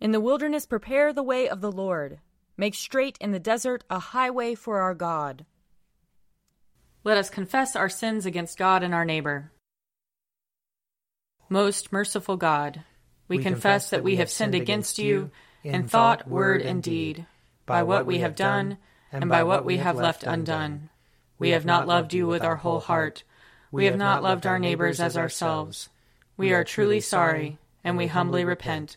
In the wilderness, prepare the way of the Lord. Make straight in the desert a highway for our God. Let us confess our sins against God and our neighbor. Most merciful God, we, we confess that we have sinned against you in thought, word, and deed, by what we have done and by what we have left undone. We have not loved you with our whole heart. We have not loved our neighbors as ourselves. We are truly sorry, and we humbly repent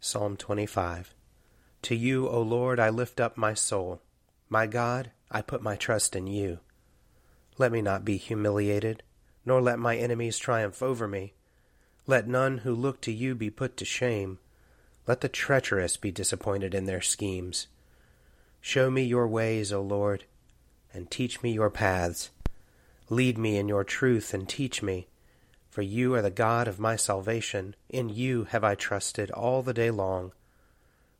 Psalm 25 To you, O Lord, I lift up my soul. My God, I put my trust in you. Let me not be humiliated, nor let my enemies triumph over me. Let none who look to you be put to shame. Let the treacherous be disappointed in their schemes. Show me your ways, O Lord, and teach me your paths. Lead me in your truth and teach me for you are the God of my salvation. In you have I trusted all the day long.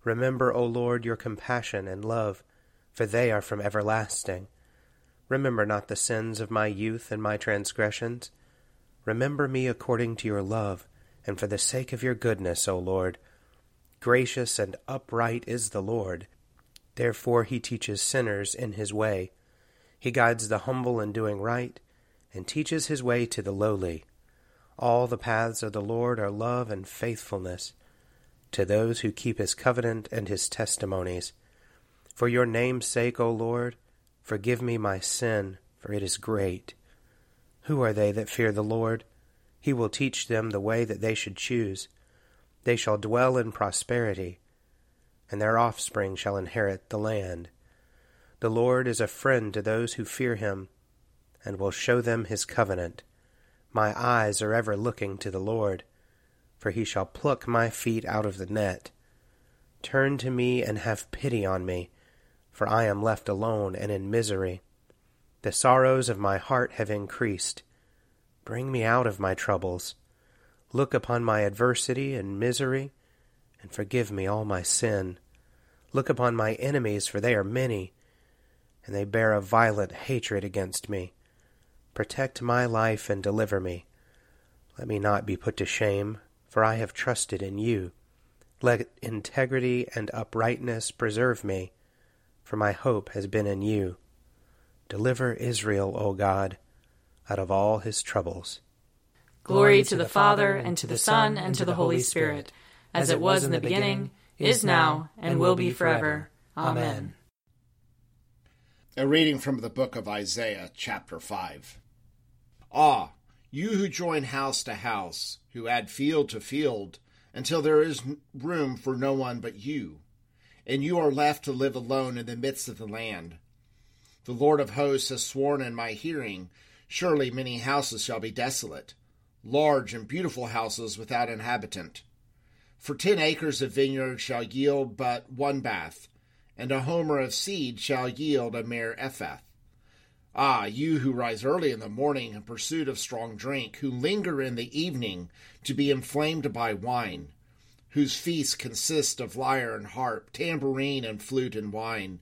Remember, O Lord, your compassion and love, for they are from everlasting. Remember not the sins of my youth and my transgressions. Remember me according to your love, and for the sake of your goodness, O Lord. Gracious and upright is the Lord. Therefore he teaches sinners in his way. He guides the humble in doing right, and teaches his way to the lowly. All the paths of the Lord are love and faithfulness to those who keep his covenant and his testimonies. For your name's sake, O Lord, forgive me my sin, for it is great. Who are they that fear the Lord? He will teach them the way that they should choose. They shall dwell in prosperity, and their offspring shall inherit the land. The Lord is a friend to those who fear him, and will show them his covenant. My eyes are ever looking to the Lord, for he shall pluck my feet out of the net. Turn to me and have pity on me, for I am left alone and in misery. The sorrows of my heart have increased. Bring me out of my troubles. Look upon my adversity and misery, and forgive me all my sin. Look upon my enemies, for they are many, and they bear a violent hatred against me. Protect my life and deliver me. Let me not be put to shame, for I have trusted in you. Let integrity and uprightness preserve me, for my hope has been in you. Deliver Israel, O God, out of all his troubles. Glory to the Father, and to the Son, and to the Holy Spirit, as it was in the beginning, is now, and will be forever. Amen. A reading from the book of Isaiah, chapter 5. Ah, you who join house to house, who add field to field, until there is room for no one but you, and you are left to live alone in the midst of the land. The Lord of hosts has sworn in my hearing, surely many houses shall be desolate, large and beautiful houses without inhabitant. For ten acres of vineyard shall yield but one bath, and a homer of seed shall yield a mere ephah. Ah, you who rise early in the morning in pursuit of strong drink, who linger in the evening to be inflamed by wine, whose feast consists of lyre and harp, tambourine and flute and wine,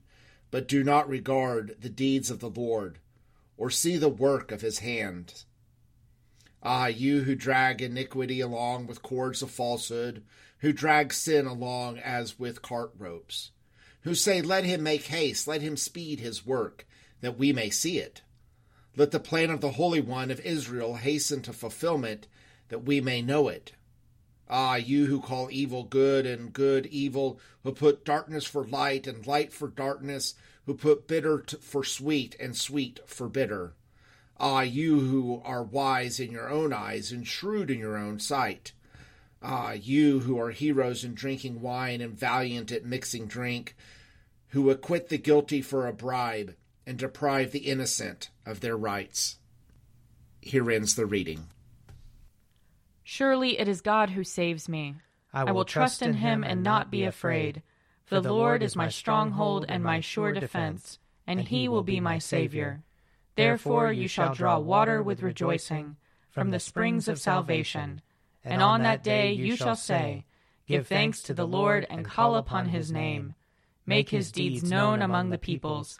but do not regard the deeds of the Lord, or see the work of his hand. Ah, you who drag iniquity along with cords of falsehood, who drag sin along as with cart ropes, who say, Let him make haste, let him speed his work, that we may see it. Let the plan of the Holy One of Israel hasten to fulfillment, that we may know it. Ah, you who call evil good and good evil, who put darkness for light and light for darkness, who put bitter for sweet and sweet for bitter. Ah, you who are wise in your own eyes and shrewd in your own sight. Ah, you who are heroes in drinking wine and valiant at mixing drink, who acquit the guilty for a bribe and deprive the innocent of their rights. Here ends the reading. Surely it is God who saves me. I will, I will trust in him and not be afraid. For the Lord is my stronghold and my sure defense, and he will be my Savior. Therefore you shall draw water with rejoicing from the springs of salvation. And on that day you shall say, Give thanks to the Lord and call upon his name. Make his deeds known among the peoples.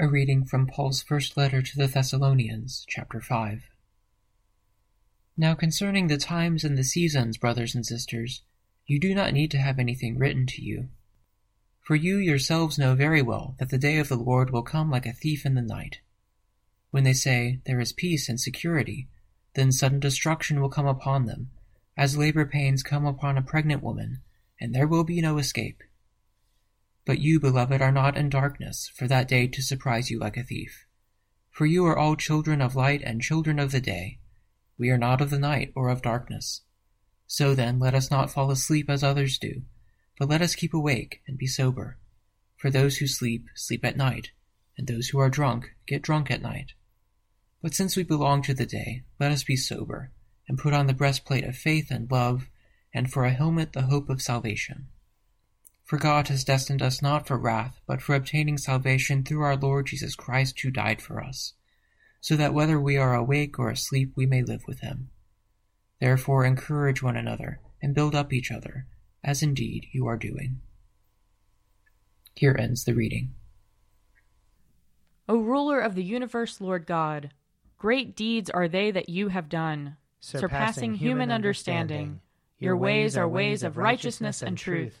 A reading from Paul's first letter to the Thessalonians, chapter 5. Now concerning the times and the seasons, brothers and sisters, you do not need to have anything written to you. For you yourselves know very well that the day of the Lord will come like a thief in the night. When they say, There is peace and security, then sudden destruction will come upon them, as labor pains come upon a pregnant woman, and there will be no escape. But you, beloved, are not in darkness, for that day to surprise you like a thief. For you are all children of light and children of the day. We are not of the night or of darkness. So then, let us not fall asleep as others do, but let us keep awake and be sober. For those who sleep, sleep at night, and those who are drunk, get drunk at night. But since we belong to the day, let us be sober, and put on the breastplate of faith and love, and for a helmet the hope of salvation. For God has destined us not for wrath, but for obtaining salvation through our Lord Jesus Christ, who died for us so that whether we are awake or asleep we may live with him. Therefore encourage one another and build up each other, as indeed you are doing. Here ends the reading. O ruler of the universe, Lord God, great deeds are they that you have done, surpassing, surpassing human understanding. understanding. Your ways are ways of righteousness and truth,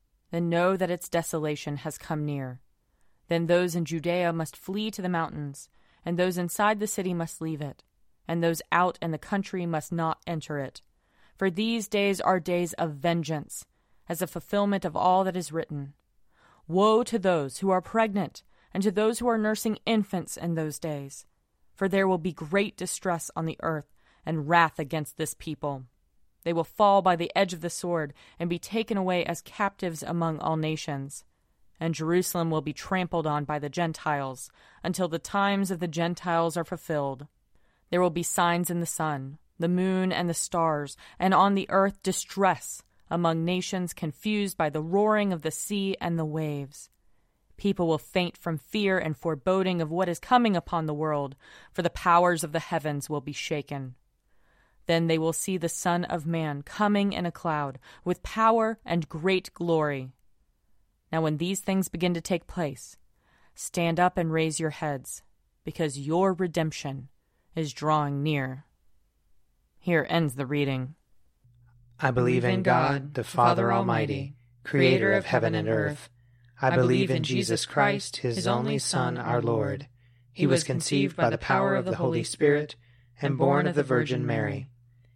then know that its desolation has come near. Then those in Judea must flee to the mountains and those inside the city must leave it, and those out in the country must not enter it. For these days are days of vengeance, as a fulfillment of all that is written. Woe to those who are pregnant, and to those who are nursing infants in those days, for there will be great distress on the earth, and wrath against this people. They will fall by the edge of the sword, and be taken away as captives among all nations and Jerusalem will be trampled on by the Gentiles until the times of the Gentiles are fulfilled. There will be signs in the sun, the moon, and the stars, and on the earth distress among nations confused by the roaring of the sea and the waves. People will faint from fear and foreboding of what is coming upon the world, for the powers of the heavens will be shaken. Then they will see the Son of Man coming in a cloud, with power and great glory. Now, when these things begin to take place, stand up and raise your heads, because your redemption is drawing near. Here ends the reading. I believe in God, the Father Almighty, creator of heaven and earth. I believe in Jesus Christ, his only Son, our Lord. He was conceived by the power of the Holy Spirit and born of the Virgin Mary.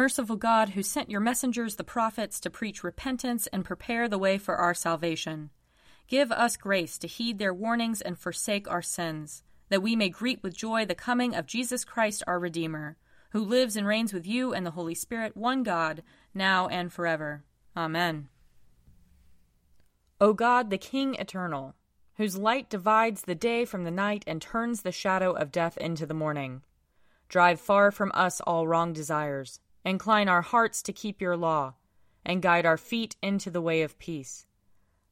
Merciful God, who sent your messengers, the prophets, to preach repentance and prepare the way for our salvation, give us grace to heed their warnings and forsake our sins, that we may greet with joy the coming of Jesus Christ our Redeemer, who lives and reigns with you and the Holy Spirit, one God, now and forever. Amen. O God, the King eternal, whose light divides the day from the night and turns the shadow of death into the morning, drive far from us all wrong desires Incline our hearts to keep your law, and guide our feet into the way of peace.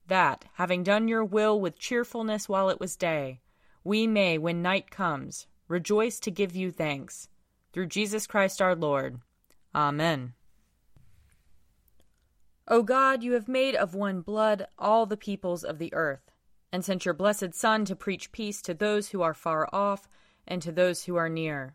That, having done your will with cheerfulness while it was day, we may, when night comes, rejoice to give you thanks. Through Jesus Christ our Lord. Amen. O God, you have made of one blood all the peoples of the earth, and sent your blessed Son to preach peace to those who are far off and to those who are near.